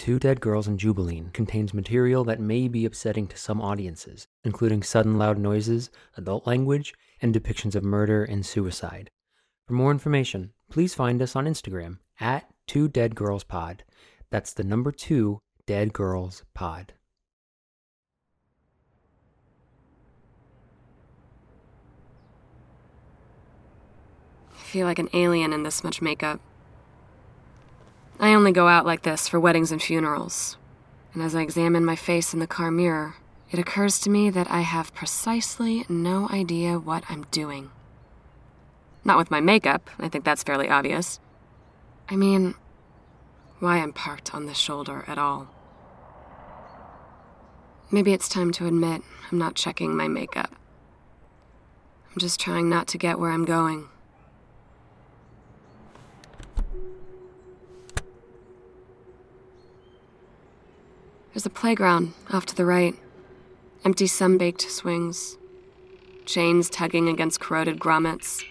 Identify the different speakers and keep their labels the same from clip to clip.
Speaker 1: Two Dead Girls in Jubeliene contains material that may be upsetting to some audiences, including sudden loud noises, adult language, and depictions of murder and suicide. For more information, please find us on Instagram at Two Dead Girls Pod. That's the number two Dead Girls Pod.
Speaker 2: I feel like an alien in this much makeup. I only go out like this for weddings and funerals. And as I examine my face in the car mirror, it occurs to me that I have precisely no idea what I'm doing. Not with my makeup, I think that's fairly obvious. I mean, why I'm parked on this shoulder at all. Maybe it's time to admit I'm not checking my makeup. I'm just trying not to get where I'm going. There's a playground off to the right. Empty sun-baked swings. Chains tugging against corroded grommets.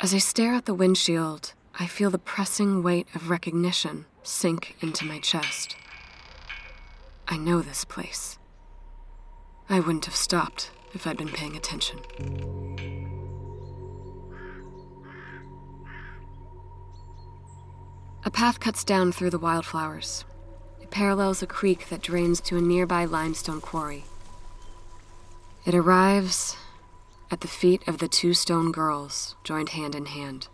Speaker 2: As I stare at the windshield, I feel the pressing weight of recognition sink into my chest. I know this place. I wouldn't have stopped if I'd been paying attention. A path cuts down through the wildflowers. Parallels a creek that drains to a nearby limestone quarry. It arrives at the feet of the two stone girls, joined hand in hand.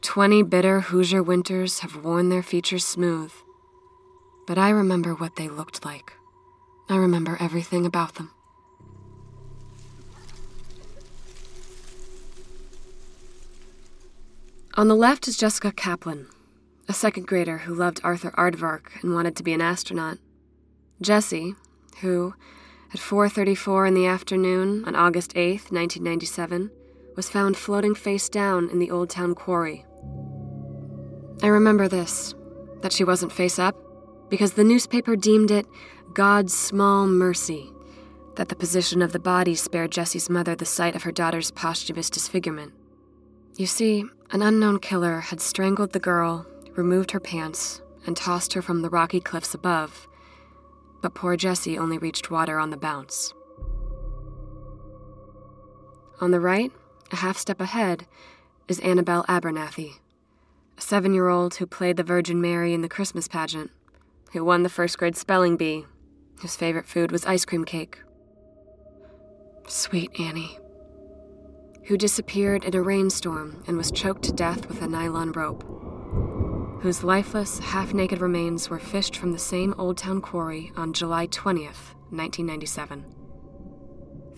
Speaker 2: Twenty bitter Hoosier winters have worn their features smooth, but I remember what they looked like. I remember everything about them. On the left is Jessica Kaplan, a second grader who loved Arthur Aardvark and wanted to be an astronaut. Jessie, who, at 4:34 in the afternoon on August 8, 1997, was found floating face down in the Old Town Quarry. I remember this, that she wasn't face up, because the newspaper deemed it God's small mercy that the position of the body spared Jessie's mother the sight of her daughter's posthumous disfigurement. You see, an unknown killer had strangled the girl removed her pants, and tossed her from the rocky cliffs above, but poor Jessie only reached water on the bounce. On the right, a half step ahead, is Annabelle Abernathy, a seven year old who played the Virgin Mary in the Christmas pageant, who won the first grade spelling bee, whose favorite food was ice cream cake. Sweet Annie. Who disappeared in a rainstorm and was choked to death with a nylon rope whose lifeless, half naked remains were fished from the same Old Town quarry on July 20th, 1997.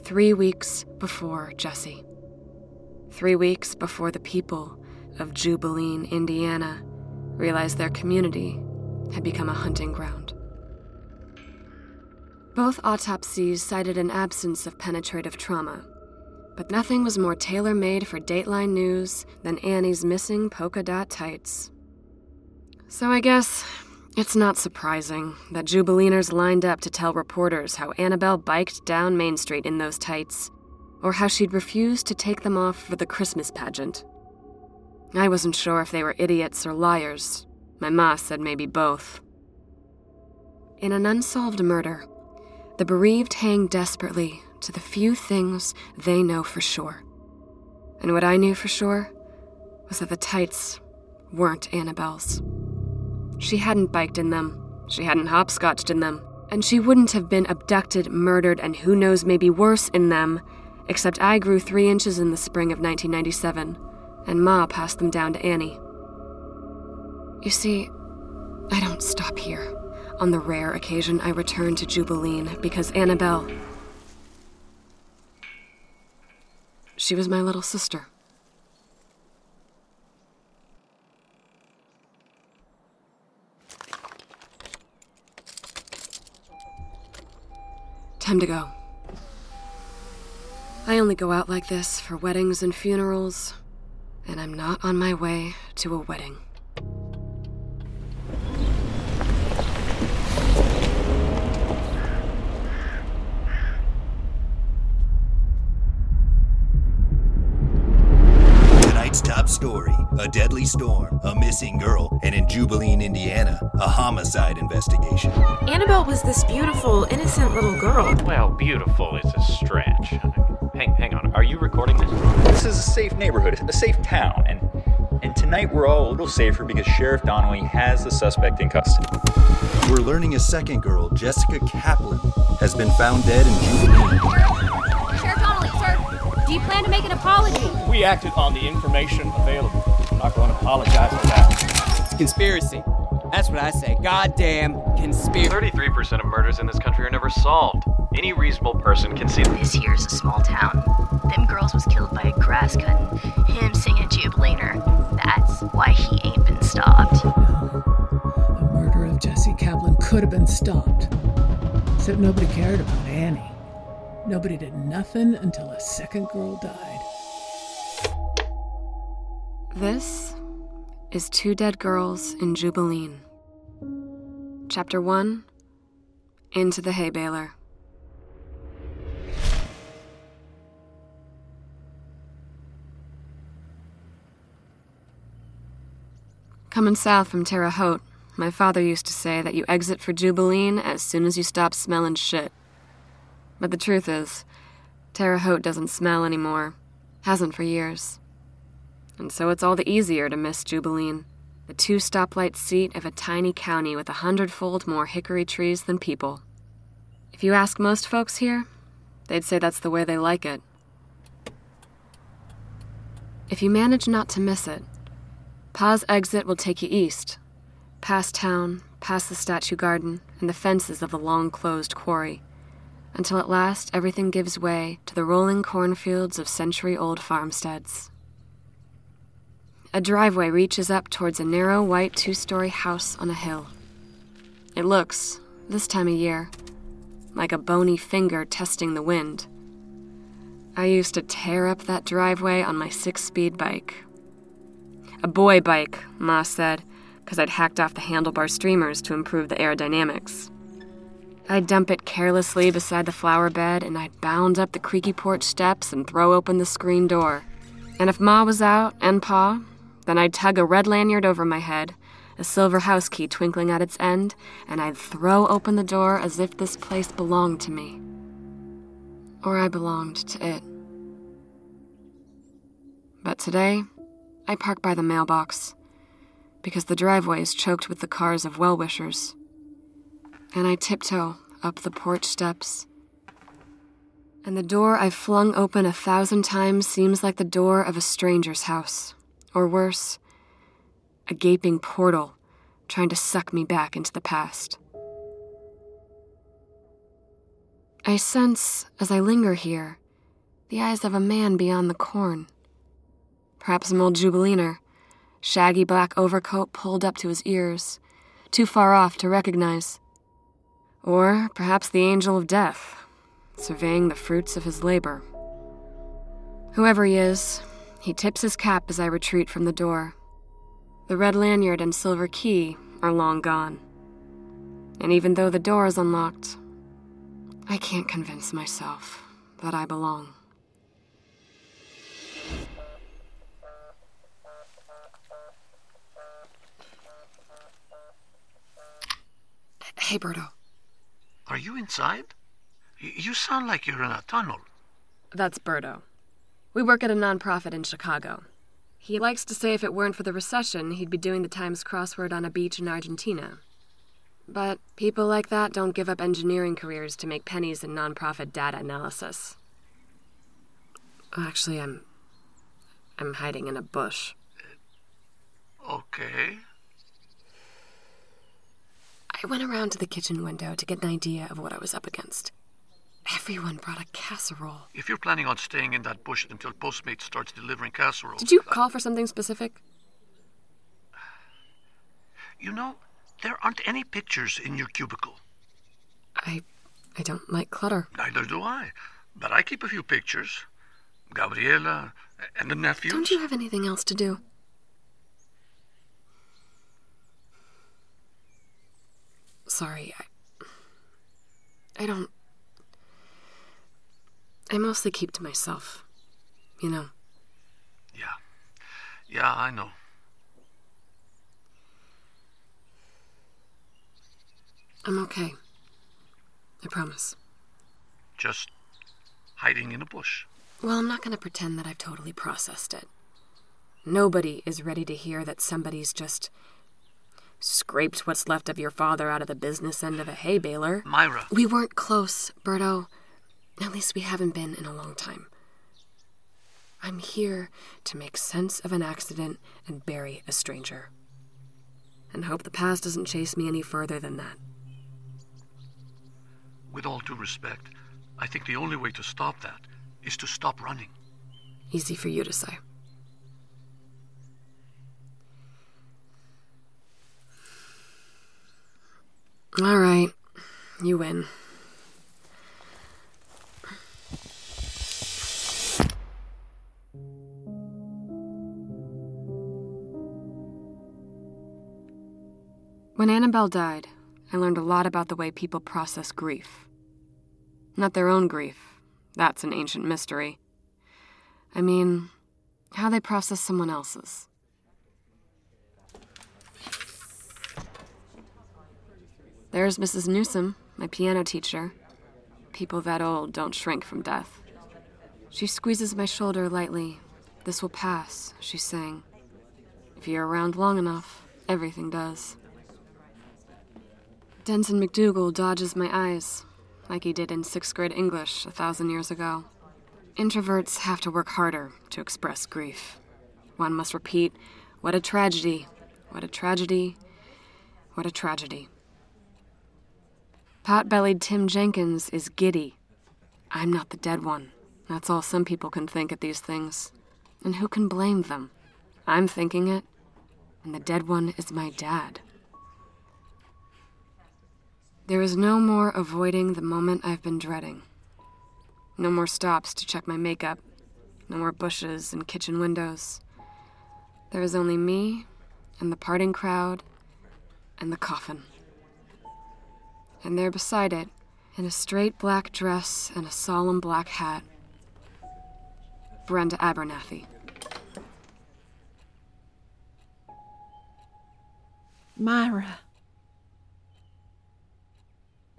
Speaker 2: Three weeks before Jesse. Three weeks before the people of Jubeliene, Indiana, realized their community had become a hunting ground. Both autopsies cited an absence of penetrative trauma, but nothing was more tailor made for Dateline News than Annie's missing polka dot tights. So I guess it's not surprising that Jubileaners lined up to tell reporters how Annabelle biked down Main Street in those tights, or how she'd refused to take them off for the Christmas pageant. I wasn't sure if they were idiots or liars. My ma said maybe both. In an unsolved murder, the bereaved hang desperately to the few things they know for sure. And what I knew for sure was that the tights weren't Annabelle's. She hadn't biked in them, she hadn't hopscotched in them, and she wouldn't have been abducted, murdered, and who knows, maybe worse in them, except I grew three inches in the spring of 1997, and Ma passed them down to Annie. You see, I don't stop here. On the rare occasion I return to Jubeliene because Annabelle. She was my little sister. Time to go. I only go out like this for weddings and funerals, and I'm not on my way to a wedding.
Speaker 3: Tonight's top story a deadly Storm, a missing girl, and in Jubeliene, Indiana, a homicide investigation.
Speaker 4: Annabelle was this beautiful, innocent little girl.
Speaker 5: Well, beautiful is a stretch. Hang, hang on. Are you recording this?
Speaker 6: This is a safe neighborhood, a safe town, and and tonight we're all a little safer because Sheriff Donnelly has the suspect in custody.
Speaker 3: We're learning a second girl, Jessica Kaplan, has been found dead in Jubeliene.
Speaker 7: Sheriff Donnelly, sir, do you plan to make an apology?
Speaker 8: We acted on the information available. I'm not going to apologize for that.
Speaker 9: Conspiracy. That's what I say. Goddamn conspiracy.
Speaker 5: 33% of murders in this country are never solved. Any reasonable person can see
Speaker 10: This here's a small town. Them girls was killed by a grass cutting, him singing Jubileaner. That's why he ain't been stopped.
Speaker 11: The murder of Jesse Kaplan could have been stopped. Except nobody cared about Annie. Nobody did nothing until a second girl died.
Speaker 2: This is Two Dead Girls in Jubeliene. Chapter 1 Into the Hay Baler. Coming south from Terre Haute, my father used to say that you exit for Jubeliene as soon as you stop smelling shit. But the truth is, Terre Haute doesn't smell anymore. Hasn't for years. And so it's all the easier to miss Jubeliene, the two stoplight seat of a tiny county with a hundredfold more hickory trees than people. If you ask most folks here, they'd say that's the way they like it. If you manage not to miss it, Pa's exit will take you east, past town, past the statue garden, and the fences of the long closed quarry, until at last everything gives way to the rolling cornfields of century old farmsteads. A driveway reaches up towards a narrow white two story house on a hill. It looks, this time of year, like a bony finger testing the wind. I used to tear up that driveway on my six speed bike. A boy bike, Ma said, because I'd hacked off the handlebar streamers to improve the aerodynamics. I'd dump it carelessly beside the flower bed and I'd bound up the creaky porch steps and throw open the screen door. And if Ma was out and Pa, then I'd tug a red lanyard over my head, a silver house key twinkling at its end, and I'd throw open the door as if this place belonged to me. Or I belonged to it. But today, I park by the mailbox because the driveway is choked with the cars of well wishers. And I tiptoe up the porch steps. And the door I've flung open a thousand times seems like the door of a stranger's house. Or worse, a gaping portal trying to suck me back into the past. I sense, as I linger here, the eyes of a man beyond the corn. Perhaps some old Jubileaner, shaggy black overcoat pulled up to his ears, too far off to recognize. Or perhaps the angel of death, surveying the fruits of his labor. Whoever he is, he tips his cap as I retreat from the door. The red lanyard and silver key are long gone. And even though the door is unlocked, I can't convince myself that I belong. Hey, Berto.
Speaker 12: Are you inside? You sound like you're in a tunnel.
Speaker 2: That's Berto. We work at a nonprofit in Chicago. He likes to say if it weren't for the recession, he'd be doing the Times crossword on a beach in Argentina. But people like that don't give up engineering careers to make pennies in nonprofit data analysis. Actually, I'm. I'm hiding in a bush.
Speaker 12: Okay.
Speaker 2: I went around to the kitchen window to get an idea of what I was up against. Everyone brought a casserole.
Speaker 12: If you're planning on staying in that bush until Postmates starts delivering casserole,
Speaker 2: Did you uh, call for something specific?
Speaker 12: you know, there aren't any pictures in your cubicle.
Speaker 2: I. I don't like clutter.
Speaker 12: Neither do I. But I keep a few pictures. Gabriela and the nephews.
Speaker 2: Don't you have anything else to do? sorry. I, I don't. I mostly keep to myself, you know.
Speaker 12: Yeah. Yeah, I know.
Speaker 2: I'm okay. I promise.
Speaker 12: Just hiding in a bush.
Speaker 2: Well, I'm not going to pretend that I've totally processed it. Nobody is ready to hear that somebody's just scraped what's left of your father out of the business end of a hay baler.
Speaker 12: Myra.
Speaker 2: We weren't close, Berto. At least we haven't been in a long time. I'm here to make sense of an accident and bury a stranger. And hope the past doesn't chase me any further than that.
Speaker 12: With all due respect, I think the only way to stop that is to stop running.
Speaker 2: Easy for you to say. All right, you win. When Annabelle died, I learned a lot about the way people process grief. Not their own grief, that's an ancient mystery. I mean, how they process someone else's. There's Mrs. Newsom, my piano teacher. People that old don't shrink from death. She squeezes my shoulder lightly. This will pass, she's saying. If you're around long enough, everything does. Denton McDougal dodges my eyes, like he did in sixth grade English a thousand years ago. Introverts have to work harder to express grief. One must repeat, What a tragedy! What a tragedy! What a tragedy. Pot bellied Tim Jenkins is giddy. I'm not the dead one. That's all some people can think at these things. And who can blame them? I'm thinking it, and the dead one is my dad. There is no more avoiding the moment I've been dreading. No more stops to check my makeup. No more bushes and kitchen windows. There is only me and the parting crowd and the coffin. And there beside it, in a straight black dress and a solemn black hat, Brenda Abernathy.
Speaker 4: Myra.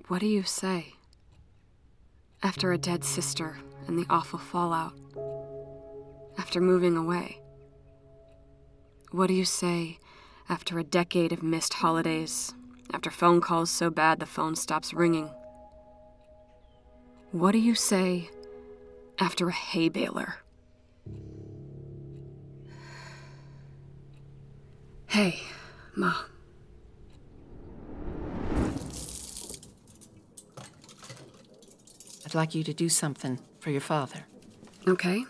Speaker 2: What do you say? After a dead sister and the awful fallout. After moving away. What do you say after a decade of missed holidays? After phone calls so bad the phone stops ringing? What do you say after a hay baler? Hey, Ma.
Speaker 4: I'd like you to do something for your father.
Speaker 2: Okay.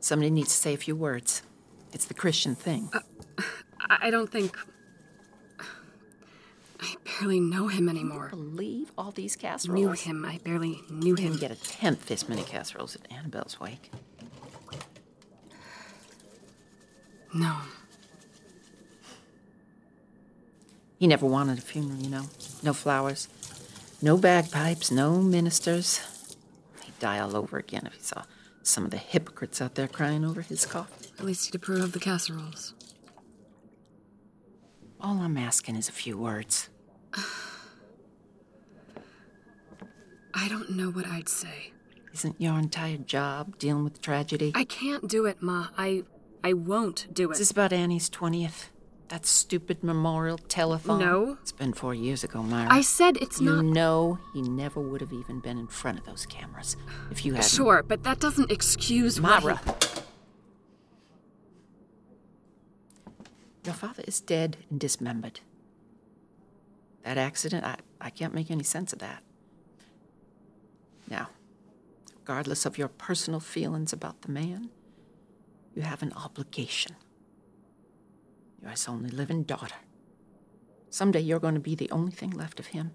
Speaker 4: Somebody needs to say a few words. It's the Christian thing.
Speaker 2: Uh, I don't think. I barely know him anymore.
Speaker 4: Believe all these casseroles?
Speaker 2: Knew him. I barely knew him.
Speaker 4: Didn't get a tenth this many casseroles at Annabelle's wake.
Speaker 2: No.
Speaker 4: He never wanted a funeral, you know. No flowers, no bagpipes, no ministers. He'd die all over again if he saw some of the hypocrites out there crying over his coffin.
Speaker 2: At least he'd approve of the casseroles.
Speaker 4: All I'm asking is a few words.
Speaker 2: I don't know what I'd say.
Speaker 4: Isn't your entire job dealing with tragedy?
Speaker 2: I can't do it, Ma. I I won't do it.
Speaker 4: Is this about Annie's 20th? That stupid memorial telephone?
Speaker 2: No.
Speaker 4: It's been four years ago, Myra.
Speaker 2: I said it's
Speaker 4: you
Speaker 2: not.
Speaker 4: You know he never would have even been in front of those cameras if you hadn't.
Speaker 2: Sure, but that doesn't excuse
Speaker 4: Myra.
Speaker 2: He...
Speaker 4: Your father is dead and dismembered. That accident, I, I can't make any sense of that. Now, regardless of your personal feelings about the man, you have an obligation. You're his only living daughter. Someday you're going to be the only thing left of him.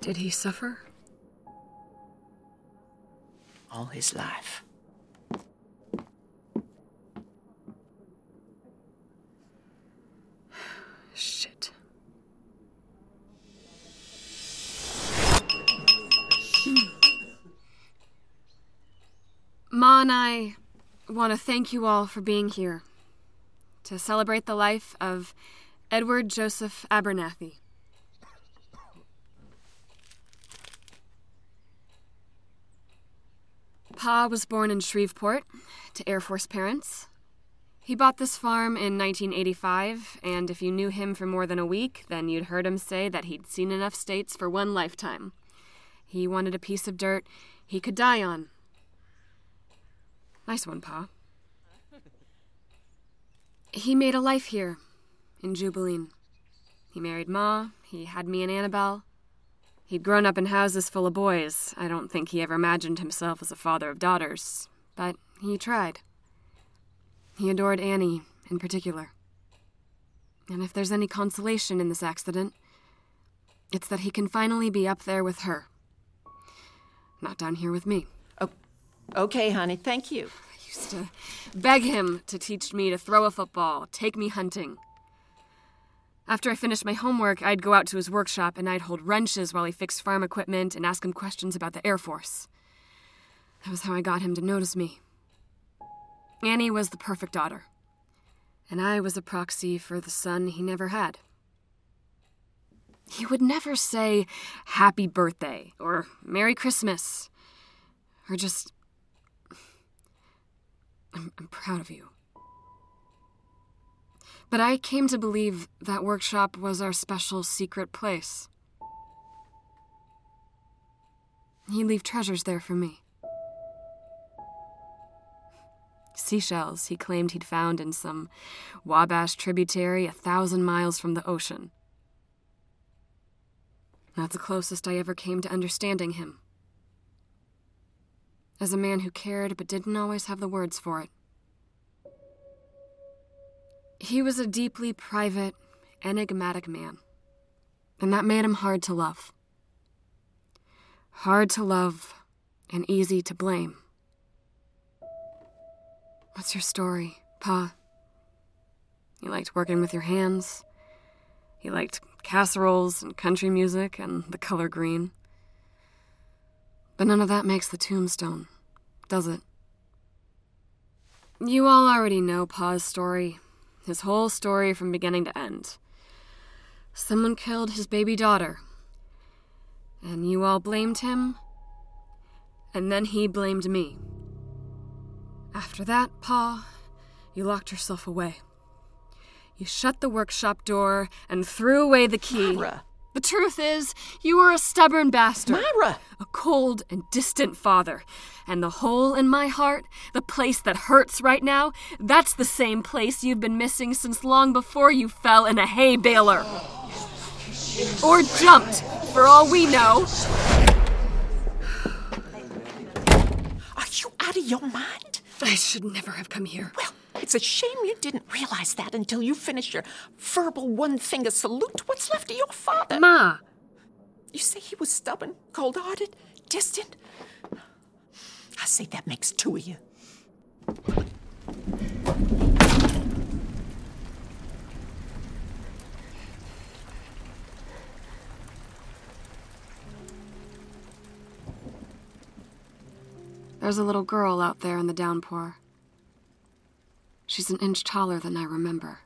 Speaker 2: Did he suffer?
Speaker 4: All his life.
Speaker 2: And I want to thank you all for being here to celebrate the life of Edward Joseph Abernathy. Pa was born in Shreveport to Air Force parents. He bought this farm in 1985, and if you knew him for more than a week, then you'd heard him say that he'd seen enough states for one lifetime. He wanted a piece of dirt he could die on. Nice one, Pa. He made a life here, in Jubeliene. He married Ma, he had me and Annabelle. He'd grown up in houses full of boys. I don't think he ever imagined himself as a father of daughters, but he tried. He adored Annie, in particular. And if there's any consolation in this accident, it's that he can finally be up there with her. Not down here with me.
Speaker 4: Okay, honey, thank you.
Speaker 2: I used to beg him to teach me to throw a football, take me hunting. After I finished my homework, I'd go out to his workshop and I'd hold wrenches while he fixed farm equipment and ask him questions about the Air Force. That was how I got him to notice me. Annie was the perfect daughter, and I was a proxy for the son he never had. He would never say happy birthday or Merry Christmas or just, I'm, I'm proud of you. But I came to believe that workshop was our special secret place. He'd leave treasures there for me. Seashells he claimed he'd found in some Wabash tributary a thousand miles from the ocean. That's the closest I ever came to understanding him. As a man who cared but didn't always have the words for it. He was a deeply private, enigmatic man, and that made him hard to love. Hard to love and easy to blame. What's your story, Pa? You liked working with your hands. You liked casseroles and country music and the color green. But none of that makes the tombstone, does it? You all already know Pa's story, his whole story from beginning to end. Someone killed his baby daughter, and you all blamed him, and then he blamed me. After that, Pa, you locked yourself away. You shut the workshop door and threw away the key.
Speaker 4: Myra.
Speaker 2: The truth is, you were a stubborn bastard.
Speaker 4: Myra!
Speaker 2: A cold and distant father. And the hole in my heart, the place that hurts right now, that's the same place you've been missing since long before you fell in a hay baler. Or jumped, for all we know.
Speaker 4: Are you out of your mind?
Speaker 2: I should never have come here.
Speaker 4: Well, it's a shame you didn't realize that until you finished your verbal one finger salute to what's left of your father.
Speaker 2: Ma!
Speaker 4: You say he was stubborn, cold hearted, distant? I say that makes two of you.
Speaker 2: There's a little girl out there in the downpour. She's an inch taller than I remember.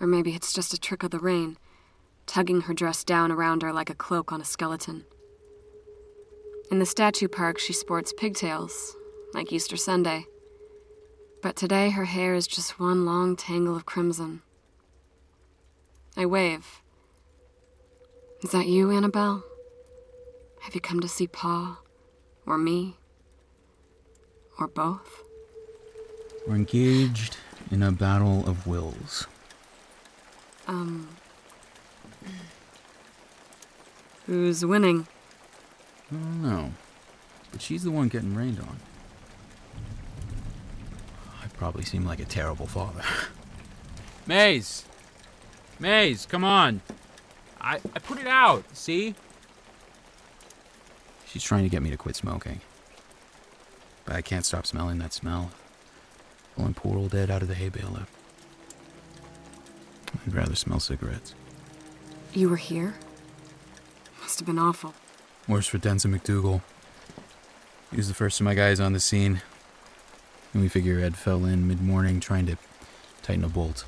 Speaker 2: Or maybe it's just a trick of the rain, tugging her dress down around her like a cloak on a skeleton. In the statue park, she sports pigtails, like Easter Sunday. But today, her hair is just one long tangle of crimson. I wave. Is that you, Annabelle? Have you come to see Pa? Or me? Or both?
Speaker 13: We're engaged in a battle of wills.
Speaker 2: Um. Who's winning?
Speaker 13: I don't know. But she's the one getting rained on. I probably seem like a terrible father.
Speaker 14: Maze! Maze, come on! I, I put it out, see?
Speaker 13: She's trying to get me to quit smoking. But I can't stop smelling that smell. Pulling poor old Ed out of the hay baler. I'd rather smell cigarettes.
Speaker 2: You were here? Must have been awful.
Speaker 13: Worse for Denson McDougal. He was the first of my guys on the scene. And we figure Ed fell in mid morning trying to tighten a bolt.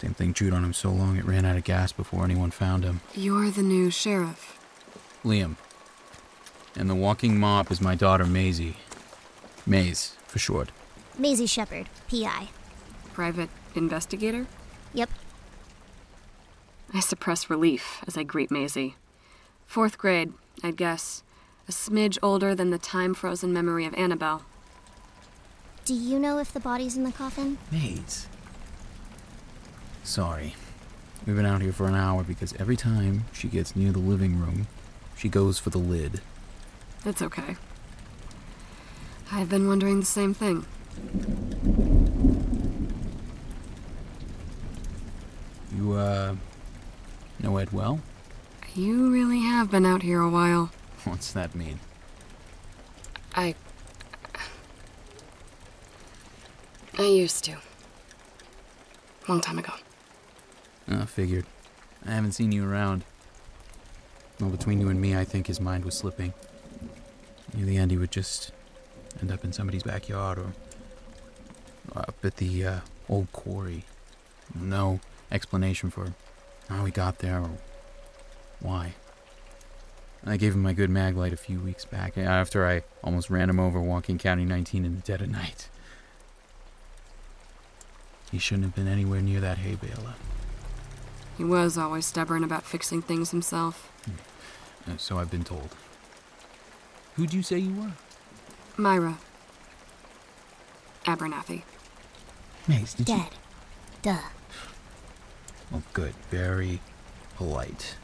Speaker 13: Same thing chewed on him so long it ran out of gas before anyone found him.
Speaker 2: You're the new sheriff.
Speaker 13: Liam. And the walking mop is my daughter Maisie. Maze, for short.
Speaker 7: Maisie Sheppard, PI.
Speaker 2: Private investigator?
Speaker 7: Yep.
Speaker 2: I suppress relief as I greet Maisie. Fourth grade, I'd guess. A smidge older than the time frozen memory of Annabelle.
Speaker 7: Do you know if the body's in the coffin?
Speaker 13: Maze. Sorry. We've been out here for an hour because every time she gets near the living room, she goes for the lid.
Speaker 2: It's okay. I've been wondering the same thing.
Speaker 13: You, uh, know Ed well?
Speaker 2: You really have been out here a while.
Speaker 13: What's that mean?
Speaker 2: I. I used to. Long time ago.
Speaker 13: Uh, figured. I haven't seen you around. Well, between you and me, I think his mind was slipping. Near the end, he would just end up in somebody's backyard or up at the uh, old quarry. No explanation for how he got there or why. I gave him my good mag light a few weeks back after I almost ran him over walking County 19 in the dead of night. He shouldn't have been anywhere near that hay baler.
Speaker 2: He was always stubborn about fixing things himself.
Speaker 13: Uh, So I've been told. Who'd you say you were?
Speaker 2: Myra. Abernathy.
Speaker 13: Mace, did you?
Speaker 7: Dead. Duh.
Speaker 13: Well, good. Very polite.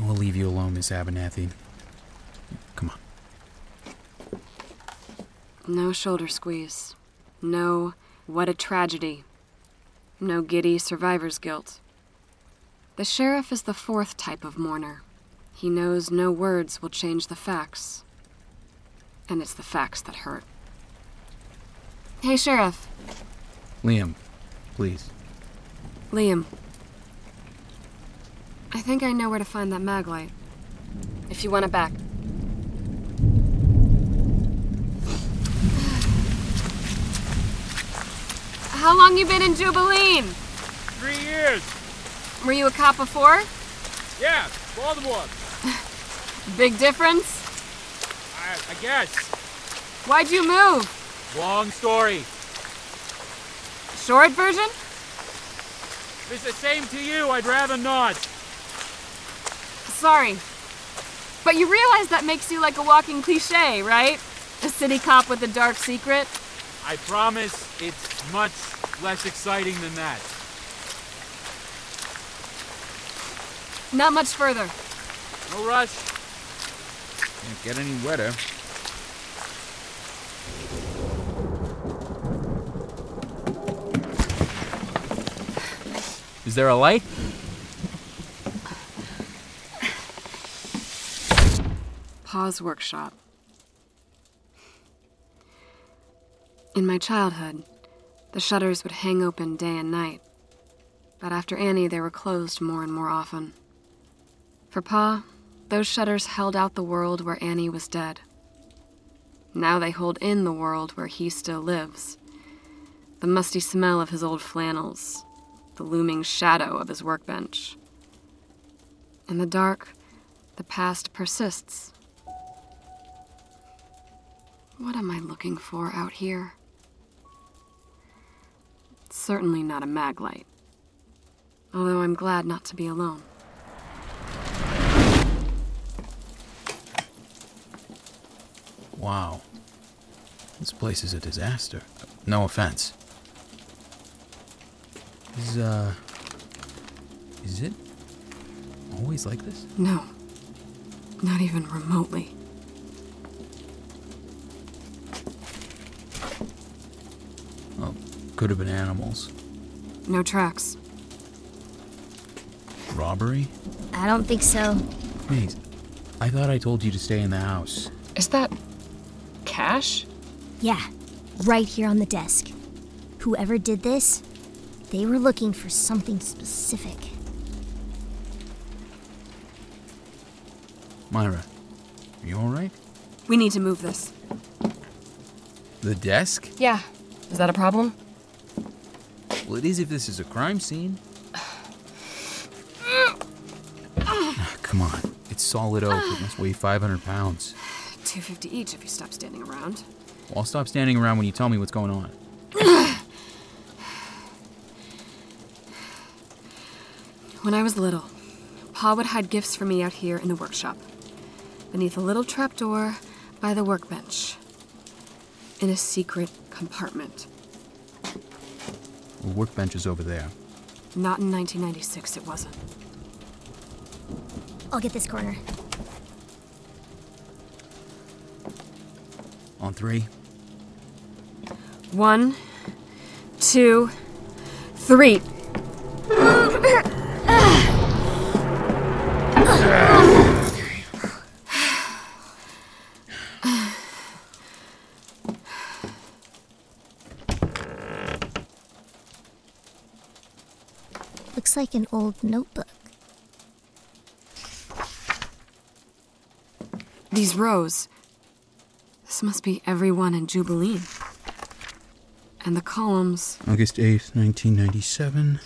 Speaker 13: We'll leave you alone, Miss Abernathy. Come on.
Speaker 2: No shoulder squeeze. No, what a tragedy. No giddy survivor's guilt. The sheriff is the fourth type of mourner. He knows no words will change the facts. And it's the facts that hurt. Hey, Sheriff.
Speaker 13: Liam, please.
Speaker 2: Liam. I think I know where to find that maglite. If you want it back. How long you been in Jubeliene?
Speaker 8: Three years.
Speaker 2: Were you a cop before?
Speaker 8: Yeah, Baltimore.
Speaker 2: Big difference?
Speaker 8: I, I guess.
Speaker 2: Why'd you move?
Speaker 8: Long story.
Speaker 2: Short version?
Speaker 8: If it's the same to you, I'd rather not.
Speaker 2: Sorry. But you realize that makes you like a walking cliche, right? A city cop with a dark secret?
Speaker 8: I promise it's much less exciting than that.
Speaker 2: Not much further.
Speaker 8: No rush.
Speaker 13: Can't get any wetter. Is there a light?
Speaker 2: Pa's workshop. In my childhood, the shutters would hang open day and night. But after Annie, they were closed more and more often. For Pa, those shutters held out the world where Annie was dead. Now they hold in the world where he still lives. The musty smell of his old flannels, the looming shadow of his workbench. In the dark, the past persists. What am I looking for out here? It's Certainly not a maglite. Although I'm glad not to be alone.
Speaker 13: Wow. This place is a disaster. No offense. Is, uh. Is it always like this?
Speaker 2: No. Not even remotely.
Speaker 13: Well, could have been animals.
Speaker 2: No tracks.
Speaker 13: Robbery?
Speaker 7: I don't think so.
Speaker 13: Maze, I thought I told you to stay in the house.
Speaker 2: Is that. cash?
Speaker 7: Yeah, right here on the desk. Whoever did this, they were looking for something specific.
Speaker 13: Myra, are you alright?
Speaker 2: We need to move this.
Speaker 13: The desk?
Speaker 2: Yeah. Is that a problem?
Speaker 13: Well, it is if this is a crime scene. Ah, come on. It's solid oak. It must weigh 500 pounds.
Speaker 2: 250 each if you stop standing around.
Speaker 13: Well, I'll stop standing around when you tell me what's going on.
Speaker 2: When I was little, Pa would hide gifts for me out here in the workshop, beneath a little trapdoor by the workbench, in a secret compartment.
Speaker 13: The workbench is over there.
Speaker 2: Not in 1996, it wasn't.
Speaker 7: I'll get this corner.
Speaker 13: On three.
Speaker 2: One, two, three.
Speaker 7: Like an old notebook.
Speaker 2: These rows. This must be everyone in Jubeliene. And the columns.
Speaker 13: August 8th, 1997.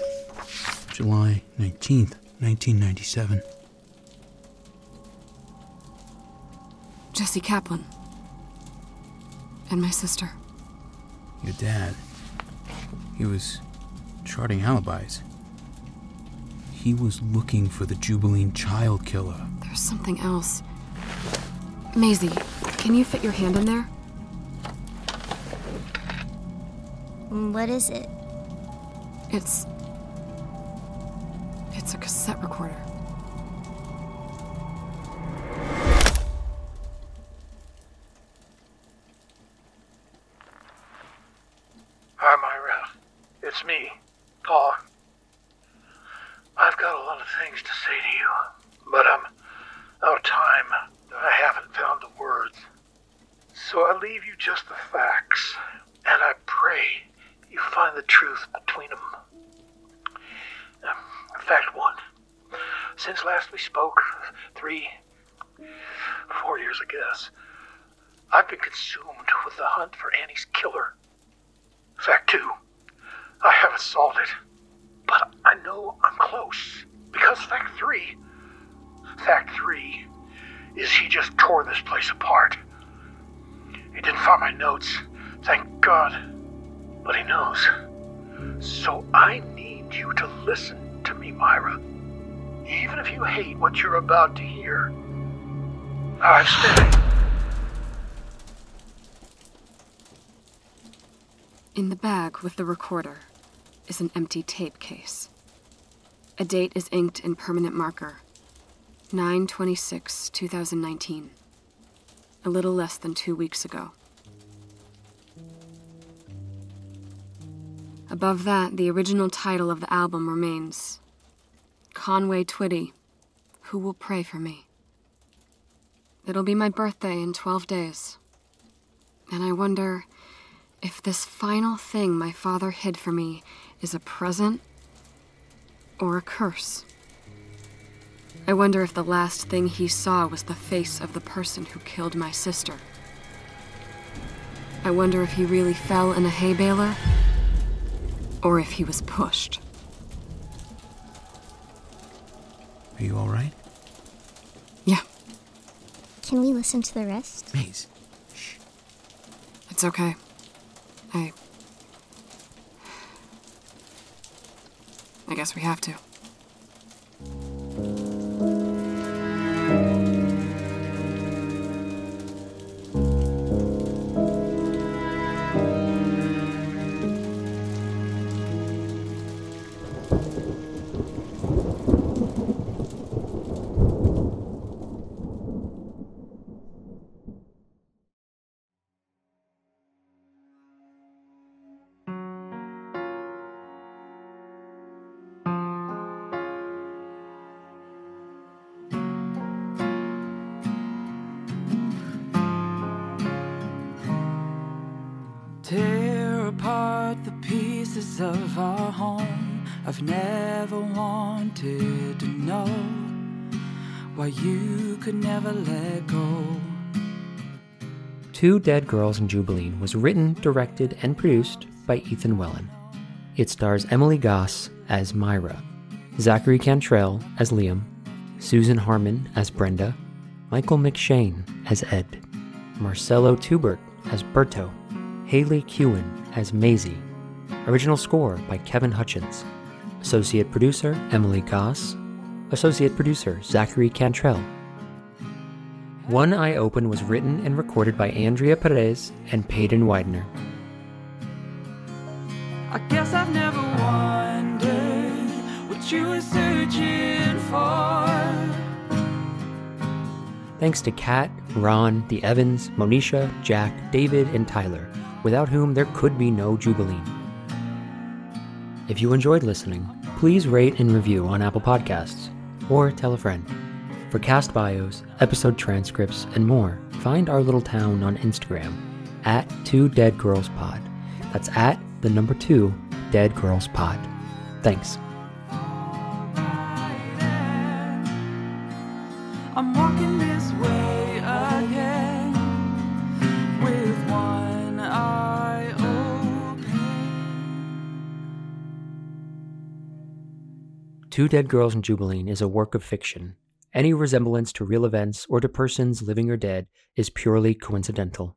Speaker 13: July 19th, 1997.
Speaker 2: Jesse Kaplan. And my sister.
Speaker 13: Your dad. He was charting alibis. He was looking for the Jubeliene child killer.
Speaker 2: There's something else. Maisie, can you fit your hand in there?
Speaker 7: What is it?
Speaker 2: It's. It's a cassette recorder.
Speaker 12: Hi, Myra. It's me, Paul. I've got a lot of things to say to you, but I'm out of time. I haven't found the words. So I leave you just the facts, and I pray you find the truth between them. Um, fact one. Since last we spoke, three, four years, I guess, I've been consumed with the hunt for Annie's killer. Fact two, I it, but I know I'm close. Because fact three, fact three is he just tore this place apart. He didn't find my notes, thank God, but he knows. So I need you to listen to me, Myra. Even if you hate what you're about to hear. I've spent
Speaker 2: In the bag with the recorder is an empty tape case. A date is inked in permanent marker 926 2019. A little less than two weeks ago. Above that, the original title of the album remains Conway Twitty, Who Will Pray for Me? It'll be my birthday in 12 days. And I wonder if this final thing my father hid for me is a present or a curse. I wonder if the last thing he saw was the face of the person who killed my sister. I wonder if he really fell in a hay baler or if he was pushed.
Speaker 13: Are you alright?
Speaker 2: Yeah,
Speaker 7: Can we listen to the rest?
Speaker 13: Maze.
Speaker 2: it's okay. I. I guess we have to.
Speaker 15: Pieces of our home. I've never wanted to know why you could never let go.
Speaker 1: Two Dead Girls in Jubeliene was written, directed, and produced by Ethan Wellin. It stars Emily Goss as Myra, Zachary Cantrell as Liam, Susan Harmon as Brenda, Michael McShane as Ed, Marcelo Tubert as Berto, Haley Kewen as Maisie. Original score by Kevin Hutchens. Associate producer Emily Goss. Associate producer Zachary Cantrell. One Eye Open was written and recorded by Andrea Perez and Peyton Widener.
Speaker 15: I guess I've never wondered what you were searching for.
Speaker 1: Thanks to Kat, Ron, the Evans, Monisha, Jack, David, and Tyler, without whom there could be no Jubeliene. If you enjoyed listening, please rate and review on Apple Podcasts or tell a friend. For cast bios, episode transcripts, and more, find our little town on Instagram at Two Dead Girls Pod. That's at the number two Dead Girls Pod. Thanks. Two Dead Girls in Jubeliene is a work of fiction. Any resemblance to real events or to persons living or dead is purely coincidental.